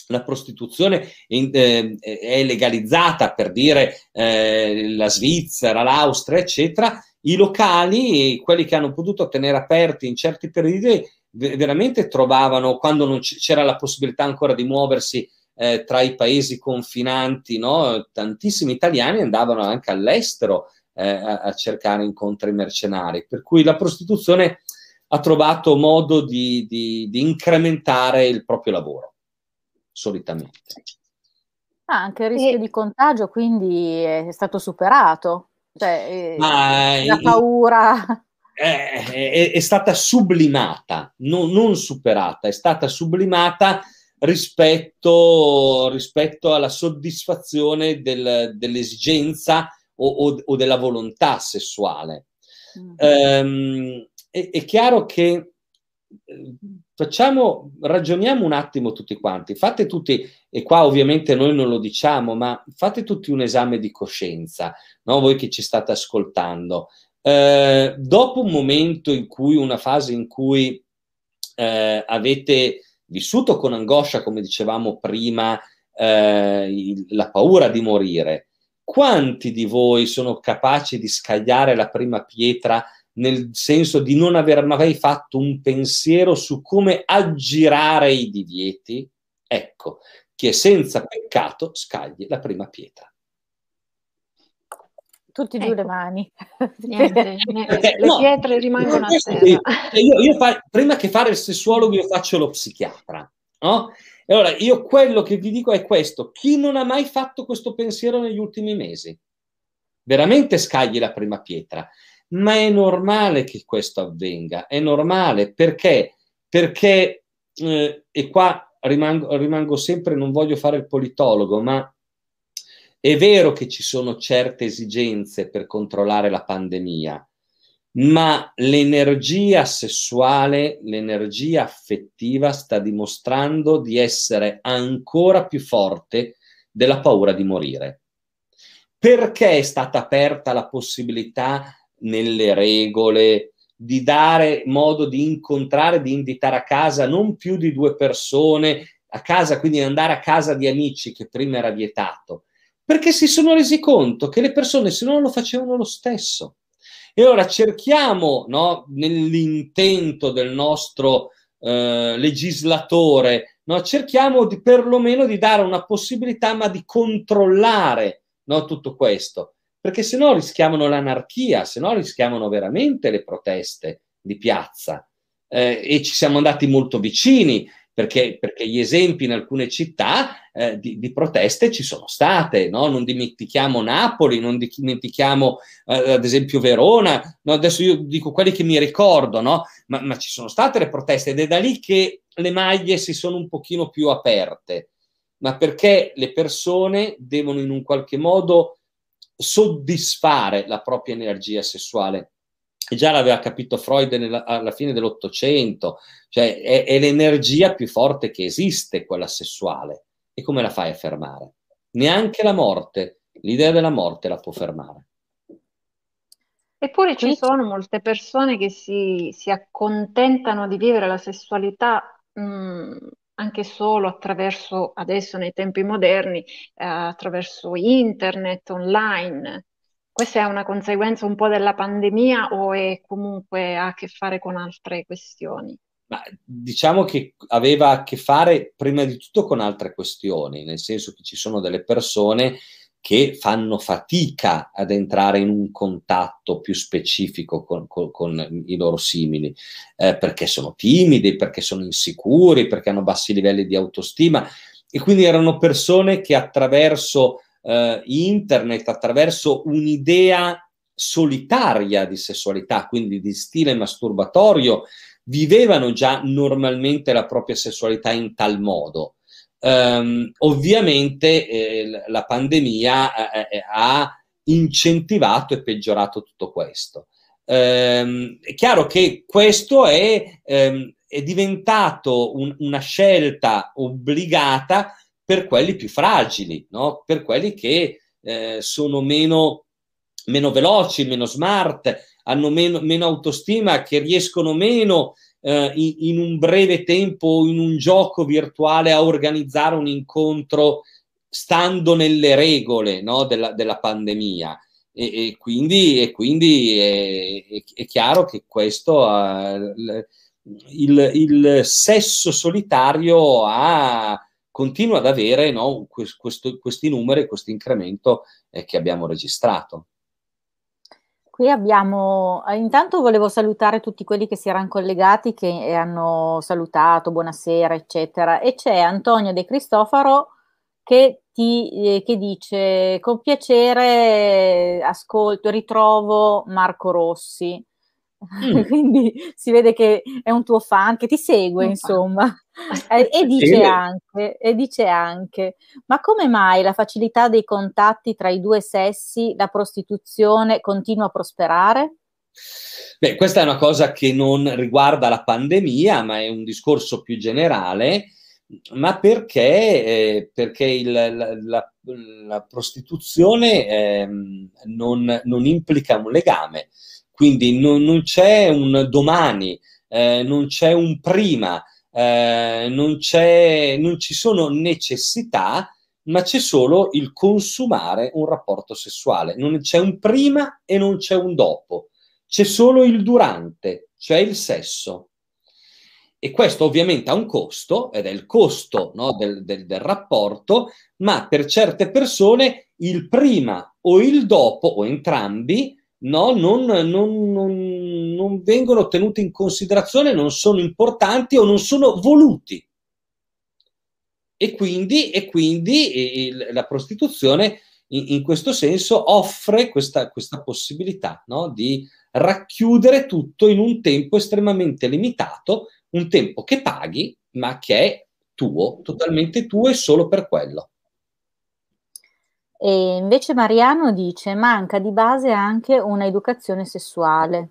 la prostituzione eh, è legalizzata, per dire eh, la Svizzera, l'Austria, eccetera, i locali, quelli che hanno potuto tenere aperti in certi periodi, veramente trovavano, quando non c'era la possibilità ancora di muoversi eh, tra i paesi confinanti, no? tantissimi italiani andavano anche all'estero eh, a, a, cercare incontri mercenari, per cui la prostituzione ha trovato modo di, di, di incrementare il proprio lavoro, solitamente. Ah, anche il rischio e... di contagio quindi è stato superato, cioè Ma la paura... È, è, è, stata sublimata, non, non superata, è stata sublimata rispetto, rispetto alla soddisfazione del, dell'esigenza o, o, o, della volontà sessuale. Mm. Um, è, è, chiaro che eh, facciamo, ragioniamo un attimo tutti quanti, fate tutti, e qua ovviamente noi non lo diciamo, ma fate tutti un esame di coscienza, no? voi che ci state ascoltando. Eh, dopo un momento in cui, una fase in cui eh, avete vissuto con angoscia, come dicevamo prima, eh, la paura di morire, quanti di voi sono capaci di scagliare la prima pietra nel senso di non aver mai fatto un pensiero su come aggirare i divieti? Ecco, chi è senza peccato scagli la prima pietra. Tutti ecco. giù le ecco. mani. Niente, niente. le no, pietre rimangono a terra. Io, io fa, prima che fare il sessuologo io faccio lo psichiatra, no? E allora io quello che vi dico è questo, chi non ha mai fatto questo pensiero negli ultimi mesi? Veramente scagli la prima pietra, ma è normale che questo avvenga, è normale perché? Perché, eh, e qua rimango, rimango sempre, non voglio fare il politologo, ma è vero che ci sono certe esigenze per controllare la pandemia, ma l'energia sessuale, l'energia affettiva sta dimostrando di essere ancora più forte della paura di morire. Perché è stata aperta la possibilità nelle regole di dare modo di incontrare, di invitare a casa non più di due persone, a casa, quindi andare a casa di amici che prima era vietato, perché si sono resi conto che le persone se no lo facevano lo stesso. E ora cerchiamo, no, nell'intento del nostro eh, legislatore, no, cerchiamo di, perlomeno di dare una possibilità, ma di controllare no, tutto questo, perché se no rischiamo l'anarchia, se no rischiamo veramente le proteste di piazza. Eh, e ci siamo andati molto vicini perché, perché gli esempi in alcune città eh, di, di, proteste ci sono state, no? non dimentichiamo Napoli, non dimentichiamo eh, ad esempio Verona, no? adesso io dico quelli che mi ricordo, no? ma, ma ci sono state le proteste ed è da lì che le maglie si sono un pochino più aperte, ma perché le persone devono in un qualche modo soddisfare la propria energia sessuale e già l'aveva capito Freud nella, alla fine dell'Ottocento, cioè è, è, l'energia più forte che esiste, quella sessuale. E come la fai a fermare? Neanche la morte, l'idea della morte la può fermare. Eppure ci sono molte persone che si, si accontentano di vivere la sessualità mh, mm, anche solo attraverso, adesso nei tempi moderni, eh, attraverso internet, online. Questa è una conseguenza un po' della pandemia o è comunque ha a che fare con altre questioni? Ma diciamo che aveva a che fare prima di tutto con altre questioni, nel senso che ci sono delle persone che fanno fatica ad entrare in un contatto più specifico con, con, con i loro simili, eh, perché sono timidi, perché sono insicuri, perché hanno bassi livelli di autostima e quindi erano persone che attraverso eh, internet, attraverso un'idea solitaria di sessualità, quindi di stile masturbatorio, vivevano già normalmente la propria sessualità in tal modo. Um, ovviamente eh, la pandemia eh, eh, ha incentivato e peggiorato tutto questo. Um, è chiaro che questo è, um, è diventato un, una scelta obbligata per quelli più fragili, no? per quelli che eh, sono meno, meno, veloci, meno smart, hanno meno, meno autostima, che riescono meno eh, in, in, un breve tempo in un gioco virtuale a organizzare un incontro stando nelle regole no, della, della, pandemia. E, e, quindi, e quindi è, è, chiaro che questo uh, il, il, sesso solitario ha, continua ad avere no, questo, questi numeri, questo incremento eh, che abbiamo registrato. Qui abbiamo, eh, intanto volevo salutare tutti quelli che si erano collegati, che hanno salutato, buonasera, eccetera. E c'è Antonio De Cristofaro che, ti, eh, che dice, con piacere ascolto, ritrovo Marco Rossi. Mm. Quindi si vede che è un tuo fan, che ti segue, insomma. E, e, dice anche, e dice anche, ma come mai la facilità dei contatti tra i due sessi, la prostituzione continua a prosperare? Beh, questa è una cosa che non riguarda la pandemia, ma è un discorso più generale, ma perché, eh, perché il, la, la, la, prostituzione eh, non, non, implica un legame, quindi non, non c'è un domani, eh, non c'è un prima, eh, non, non ci sono necessità, ma c'è solo il consumare un rapporto sessuale. Non c'è un prima e non c'è un dopo, c'è solo il durante, cioè il sesso. E questo ovviamente ha un costo, ed è il costo no, del, del, del rapporto, ma per certe persone il prima o il dopo, o entrambi, no, non, non, non, non vengono tenuti in considerazione, non sono importanti o non sono voluti. E quindi, e quindi il, la prostituzione in, in, questo senso offre questa, questa possibilità no? di racchiudere tutto in un tempo estremamente limitato, un tempo che paghi, ma che è tuo, totalmente tuo e solo per quello. E invece Mariano dice manca di base anche un'educazione sessuale.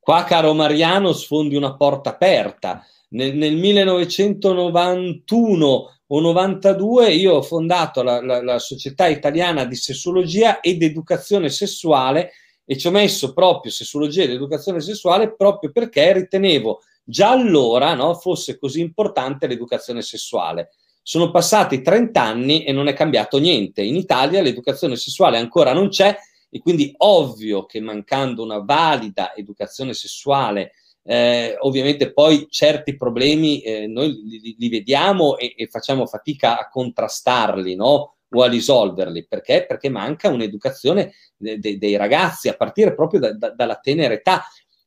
Qua, caro Mariano, sfondi una porta aperta. Nel, nel 1991 o 92 io ho fondato la, la, la Società Italiana di Sessologia ed Educazione Sessuale e ci ho messo proprio sessologia ed educazione sessuale proprio perché ritenevo già allora no, fosse così importante l'educazione sessuale. Sono passati 30 anni e non è cambiato niente. In Italia l'educazione sessuale ancora non c'è e quindi ovvio che mancando una valida educazione sessuale, eh, ovviamente poi certi problemi eh, noi li, li vediamo e, e, facciamo fatica a contrastarli, no? o a risolverli. Perché? Perché manca un'educazione de, de, dei ragazzi a partire proprio da, da, dalla tenera età,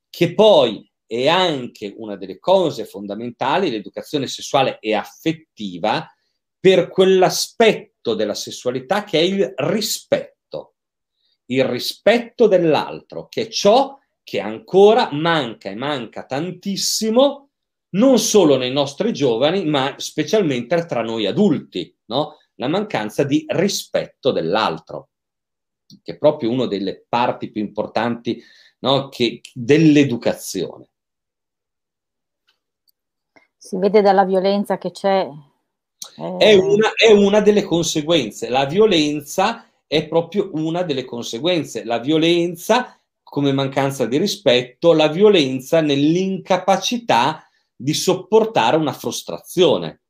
che poi è anche una delle cose fondamentali, l'educazione sessuale e affettiva, per quell'aspetto della sessualità che è il rispetto, il rispetto dell'altro, che è ciò che ancora manca e manca tantissimo, non solo nei nostri giovani, ma specialmente tra noi adulti, no? la mancanza di rispetto dell'altro, che è proprio una delle parti più importanti no? che, dell'educazione si vede dalla violenza che c'è. Eh... È, una, è una delle conseguenze. La violenza è proprio una delle conseguenze. La violenza come mancanza di rispetto, la violenza nell'incapacità di sopportare una frustrazione.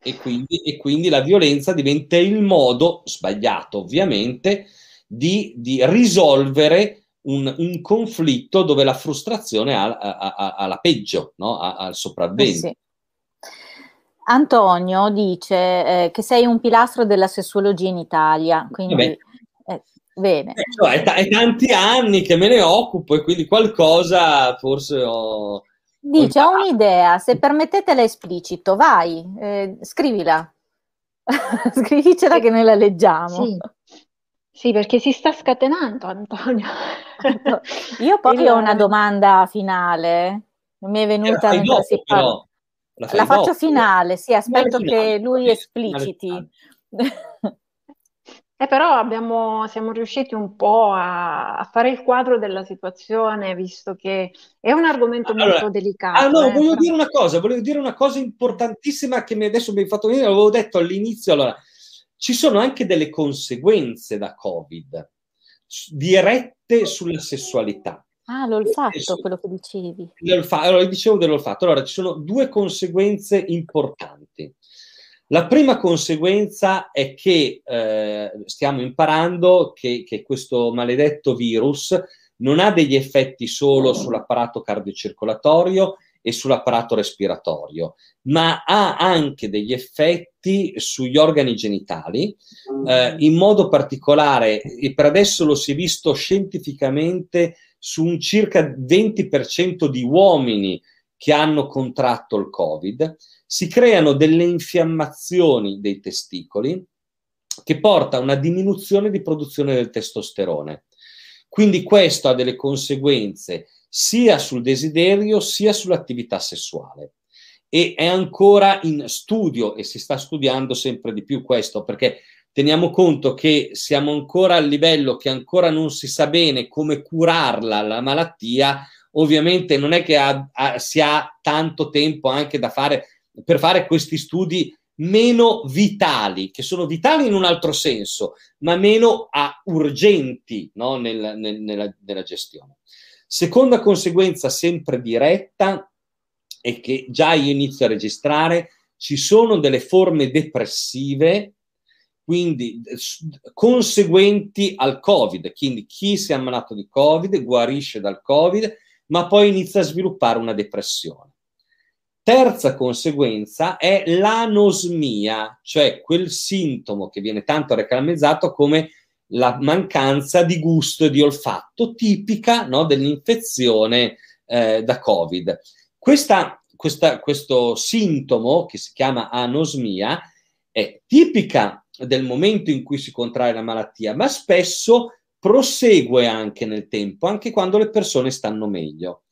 E quindi, e quindi, la violenza diventa il modo, sbagliato ovviamente, di, di risolvere un, un, conflitto dove la frustrazione ha, ha, ha, ha la peggio, no? ha, il sopravvento. Eh sì. Antonio dice eh, che sei un pilastro della sessuologia in Italia, quindi eh, bene. Eh, cioè, è, t- è, tanti anni che me ne occupo e quindi qualcosa forse ho... Dice, ho, ho un'idea, se permettete la esplicito, vai, eh, scrivila. Scrivicela che noi la leggiamo. Sì. Sì, perché si sta scatenando Antonio. Io poi ho una domanda finale, mi è venuta mentre si parla. La, la faccio dopo. finale, sì, aspetto che lui espliciti. Eh, però abbiamo, siamo riusciti un po' a, a, fare il quadro della situazione, visto che è un argomento allora, molto delicato. Ah, no, eh, voglio però... dire una cosa, volevo dire una cosa importantissima che mi adesso mi hai fatto venire, l'avevo detto all'inizio, allora, ci sono anche delle conseguenze da Covid, dirette sulla sessualità. Ah, l'olfatto, su, quello che dicevi. L'olfa- allora, dicevo dell'olfatto. Allora, ci sono due conseguenze importanti. La prima conseguenza è che eh, stiamo imparando che, che, questo maledetto virus non ha degli effetti solo sull'apparato cardiocircolatorio e sull'apparato respiratorio, ma ha anche degli effetti sugli organi genitali, eh, in modo particolare, e per adesso lo si è visto scientificamente, su un circa 20% di uomini che hanno contratto il Covid, si creano delle infiammazioni dei testicoli che porta a una diminuzione di produzione del testosterone. Quindi questo ha delle conseguenze sia sul desiderio sia sull'attività sessuale. E è ancora in studio e si sta studiando sempre di più questo perché teniamo conto che siamo ancora al livello che ancora non si sa bene come curarla la malattia, ovviamente non è che ha, ha, si ha tanto tempo anche da fare per fare questi studi meno vitali, che sono vitali in un altro senso, ma meno urgenti no? nel, nel, nella, nella gestione. Seconda conseguenza sempre diretta è che già io inizio a registrare, ci sono delle forme depressive, quindi conseguenti al Covid. Quindi chi si è ammalato di Covid guarisce dal Covid, ma poi inizia a sviluppare una depressione. Terza conseguenza è l'anosmia, cioè quel sintomo che viene tanto reclamezzato come la mancanza di gusto e di olfatto tipica no, dell'infezione eh, da Covid. Questa, questa, questo sintomo, che si chiama anosmia, è tipica del momento in cui si contrae la malattia, ma spesso prosegue anche nel tempo, anche quando le persone stanno meglio.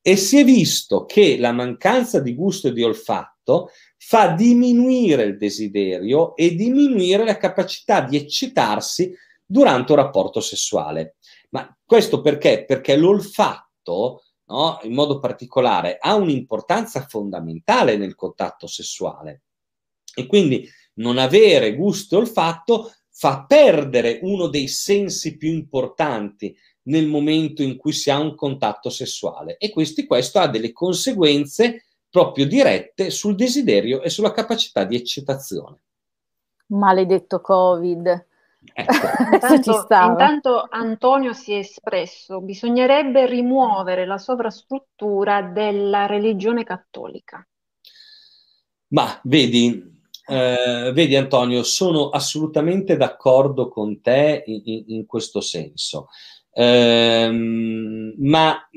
E si è visto che la mancanza di gusto e di olfatto fa diminuire il desiderio e diminuire la capacità di eccitarsi durante un rapporto sessuale. Ma questo perché? Perché l'olfatto, no, in modo particolare, ha un'importanza fondamentale nel contatto sessuale. E quindi non avere gusto e olfatto fa perdere uno dei sensi più importanti nel momento in cui si ha un contatto sessuale e questi, questo ha delle conseguenze proprio dirette sul desiderio e sulla capacità di eccitazione. Maledetto Covid. Ecco. intanto, intanto, Antonio si è espresso, bisognerebbe rimuovere la sovrastruttura della religione cattolica. Ma vedi, eh, vedi Antonio, sono assolutamente d'accordo con te in, in, in questo senso, eh, ma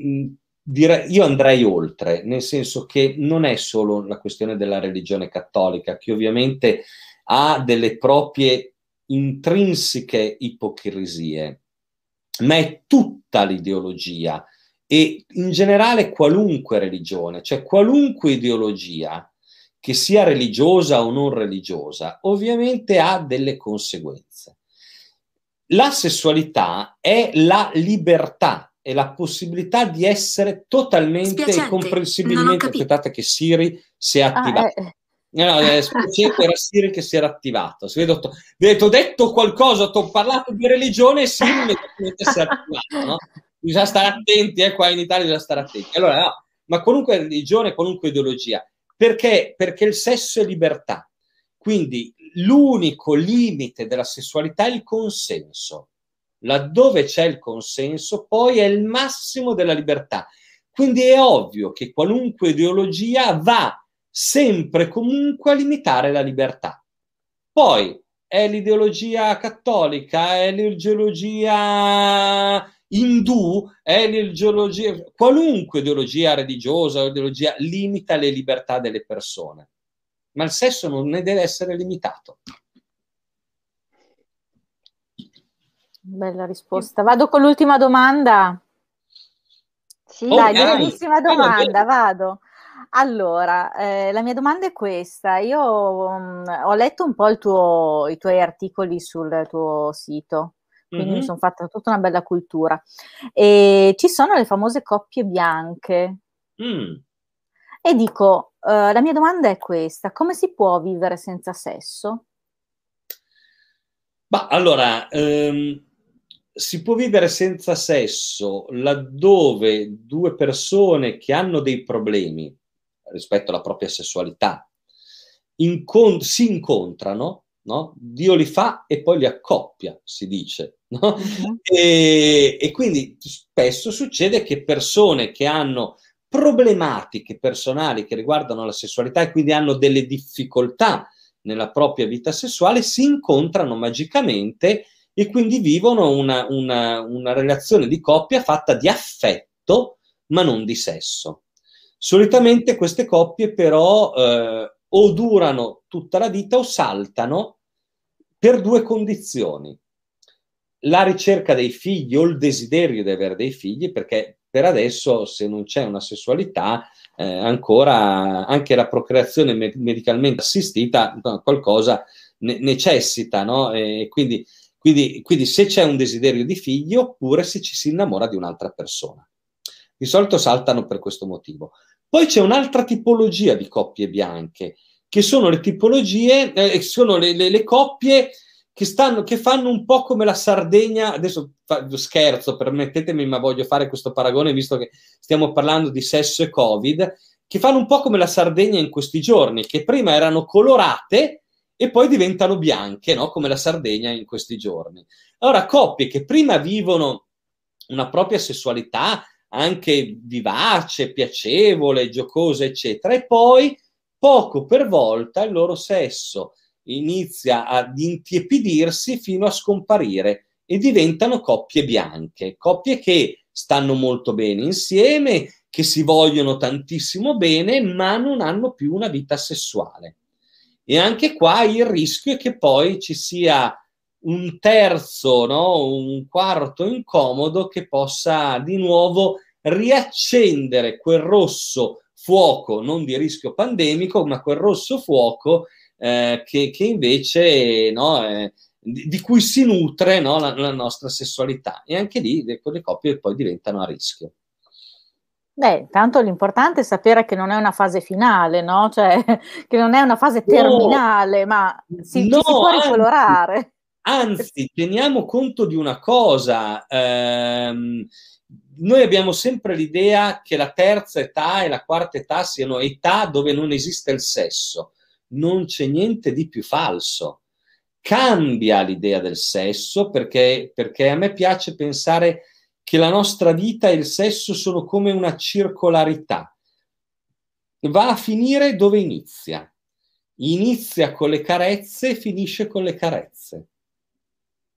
dire, io andrei oltre, nel senso che non è solo la questione della religione cattolica, che ovviamente ha delle proprie intrinseche ipocrisie, ma è tutta l'ideologia e in generale qualunque religione, cioè qualunque ideologia, che sia religiosa o non religiosa, ovviamente ha delle conseguenze. La sessualità è la libertà, è la possibilità di essere totalmente e comprensibilmente. Aspettate che Siri si è attivata. Ah, eh. No, eh, era Siri che si era attivato. Si detto, detto, detto qualcosa, ti ho parlato di religione e Siri immediatamente si è attivato. No? Bisogna stare attenti, eh, qua in Italia bisogna stare attenti. Allora, no, ma qualunque religione, qualunque ideologia, perché? Perché il sesso è libertà. Quindi l'unico limite della sessualità è il consenso. Laddove c'è il consenso, poi è il massimo della libertà. Quindi è ovvio che qualunque ideologia va sempre e comunque a limitare la libertà. Poi è l'ideologia cattolica, è l'ideologia indù, è l'ideologia, qualunque ideologia religiosa o ideologia limita le libertà delle persone, ma il sesso non ne deve essere limitato. Bella risposta. Vado con l'ultima domanda. Sì, oh, dai, bellissima domanda, vado. Allora, eh, la mia domanda è questa. Io um, ho letto un po' tuo, i tuoi articoli sul tuo sito, quindi mm-hmm. mi sono fatta tutta una bella cultura. E ci sono le famose coppie bianche. Mm. E dico, uh, la mia domanda è questa, come si può vivere senza sesso? Ma allora, um, si può vivere senza sesso laddove due persone che hanno dei problemi rispetto alla propria sessualità incont- si incontrano, no? Dio li fa e poi li accoppia, si dice. No? Uh-huh. E, e quindi spesso succede che persone che hanno problematiche personali che riguardano la sessualità e quindi hanno delle difficoltà nella propria vita sessuale si incontrano magicamente e quindi vivono una, una, una relazione di coppia fatta di affetto ma non di sesso. Solitamente queste coppie però eh, o durano tutta la vita o saltano per due condizioni. La ricerca dei figli o il desiderio di avere dei figli, perché per adesso se non c'è una sessualità, eh, ancora anche la procreazione medicalmente assistita qualcosa ne- necessita, no? E quindi quindi, quindi se c'è un desiderio di figli oppure se ci si innamora di un'altra persona. Di solito saltano per questo motivo. Poi c'è un'altra tipologia di coppie bianche, che sono le tipologie, eh, sono le, le, le coppie che, stanno, che, fanno un po' come la Sardegna, adesso fa, scherzo, permettetemi, ma voglio fare questo paragone visto che stiamo parlando di sesso e Covid, che fanno un po' come la Sardegna in questi giorni, che prima erano colorate e poi diventano bianche, no? come la Sardegna in questi giorni. Allora, coppie che prima vivono una propria sessualità anche vivace, piacevole, giocosa, eccetera, e poi poco per volta il loro sesso inizia ad intiepidirsi fino a scomparire e diventano coppie bianche, coppie che stanno molto bene insieme, che si vogliono tantissimo bene, ma non hanno più una vita sessuale. E anche qua il rischio è che poi ci sia un terzo, no? un quarto incomodo che possa di nuovo riaccendere quel rosso fuoco, non di rischio pandemico, ma quel rosso fuoco eh, che, che, invece no, eh, di, di, cui si nutre no, la, la, nostra sessualità. E anche lì le, quelle coppie poi diventano a rischio. Beh, tanto l'importante è sapere che non è una fase finale, no? Cioè, che non è una fase terminale, no, ma si, no, si può ricolorare. Anzi, teniamo conto di una cosa. Ehm, noi abbiamo sempre l'idea che la terza età e la quarta età siano età dove non esiste il sesso. Non c'è niente di più falso. Cambia l'idea del sesso perché, perché a me piace pensare che la nostra vita e il sesso sono come una circolarità. Va a finire dove inizia. Inizia con le carezze e finisce con le carezze.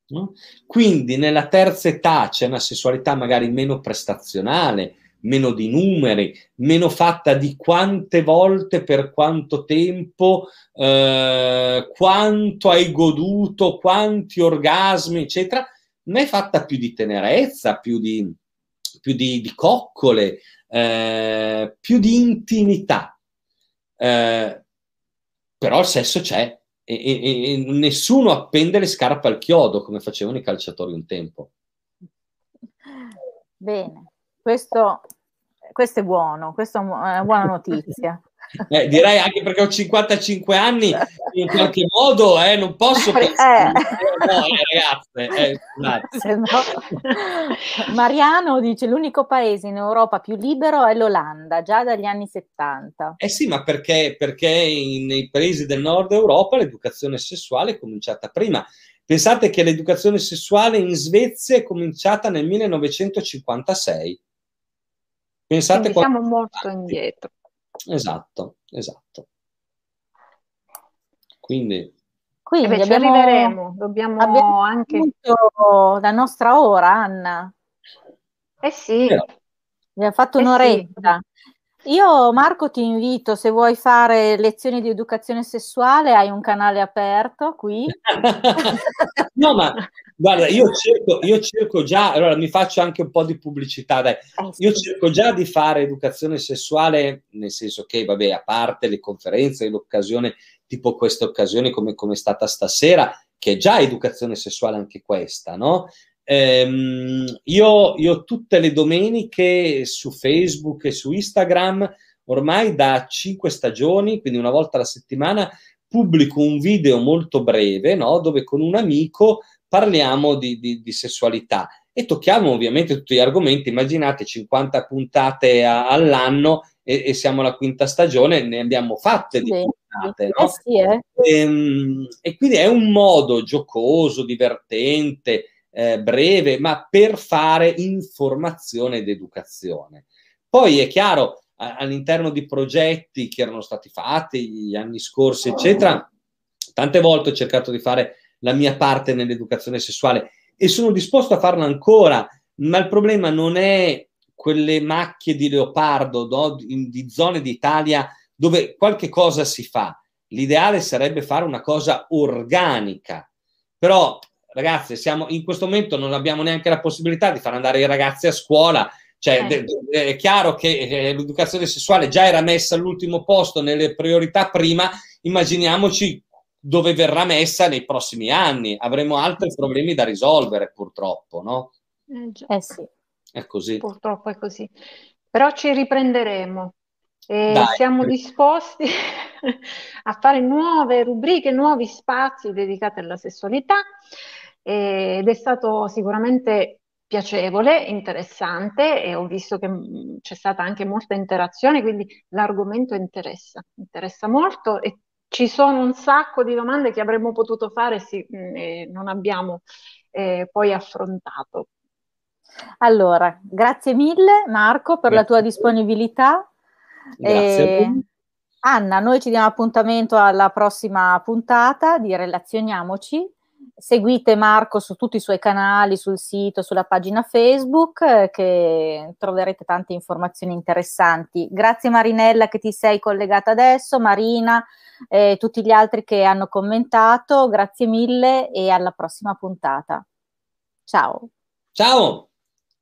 No? Quindi nella terza età c'è una sessualità magari meno prestazionale, meno di numeri, meno fatta di quante volte, per quanto tempo, eh, quanto hai goduto, quanti orgasmi, eccetera ma è fatta più di tenerezza, più di, più di, di coccole, eh, più di intimità. Eh, però il sesso c'è e, e, nessuno appende le scarpe al chiodo come facevano i calciatori un tempo. Bene, questo, questo è buono, questa è una buona notizia. Eh, direi anche perché ho 55 anni, in qualche modo eh, non posso eh. pensare. Eh. No, ragazze, eh, no. Mariano dice l'unico paese in Europa più libero è l'Olanda, già dagli anni 70. Eh sì, ma perché, perché nei paesi del nord Europa l'educazione sessuale è cominciata prima. Pensate che l'educazione sessuale in Svezia è cominciata nel 1956. Pensate Quindi siamo molto indietro. Esatto, esatto. Quindi... Quindi eh beh, abbiamo, arriveremo, dobbiamo abbiamo anche... la nostra ora, Anna. Eh sì. Abbiamo fatto eh un'oretta. Sì. Io Marco ti invito, se vuoi fare lezioni di educazione sessuale, hai un canale aperto qui. no, ma guarda, io cerco, io cerco, già, allora mi faccio anche un po' di pubblicità, dai. Eh, io cerco già di fare educazione sessuale, nel senso che, vabbè, a parte le conferenze, l'occasione, tipo queste occasioni come, come è stata stasera, che è già educazione sessuale anche questa, no? Ehm, io, io tutte le domeniche su Facebook e su Instagram, ormai da cinque stagioni, quindi una volta alla settimana, pubblico un video molto breve, no? dove con un amico parliamo di, di, di, sessualità e tocchiamo ovviamente tutti gli argomenti. Immaginate 50 puntate a, all'anno e, e, siamo alla quinta stagione, ne abbiamo fatte di puntate. No? Eh sì, eh. E, ehm, e quindi è un modo giocoso, divertente eh, breve, ma per fare informazione ed educazione. Poi è chiaro, a, all'interno di progetti che erano stati fatti gli anni scorsi, eccetera, tante volte ho cercato di fare la mia parte nell'educazione sessuale e sono disposto a farla ancora, ma il problema non è quelle macchie di leopardo no? di, di zone d'Italia dove qualche cosa si fa. L'ideale sarebbe fare una cosa organica, però ragazzi, siamo, in questo momento non abbiamo neanche la possibilità di far andare i ragazzi a scuola. Cioè, eh. è chiaro che eh, l'educazione sessuale già era messa all'ultimo posto nelle priorità prima, immaginiamoci dove verrà messa nei prossimi anni. Avremo altri problemi da risolvere, purtroppo, no? Eh, eh sì. È così. Purtroppo è così. Però ci riprenderemo. E Dai. siamo disposti a fare nuove rubriche, nuovi spazi dedicati alla sessualità ed è stato sicuramente piacevole, interessante e ho visto che mm, c'è stata anche molta interazione, quindi l'argomento interessa, interessa molto e ci sono un sacco di domande che avremmo potuto fare sì, mm, e non abbiamo eh, poi affrontato. Allora, grazie mille Marco per grazie. la tua disponibilità. Grazie. E... Anna, noi ci diamo appuntamento alla prossima puntata di Relazioniamoci seguite Marco su tutti i suoi canali, sul sito, sulla pagina Facebook, eh, che troverete tante informazioni interessanti. Grazie Marinella che ti sei collegata adesso, Marina e eh, tutti gli altri che hanno commentato, grazie mille e alla prossima puntata. Ciao. Ciao.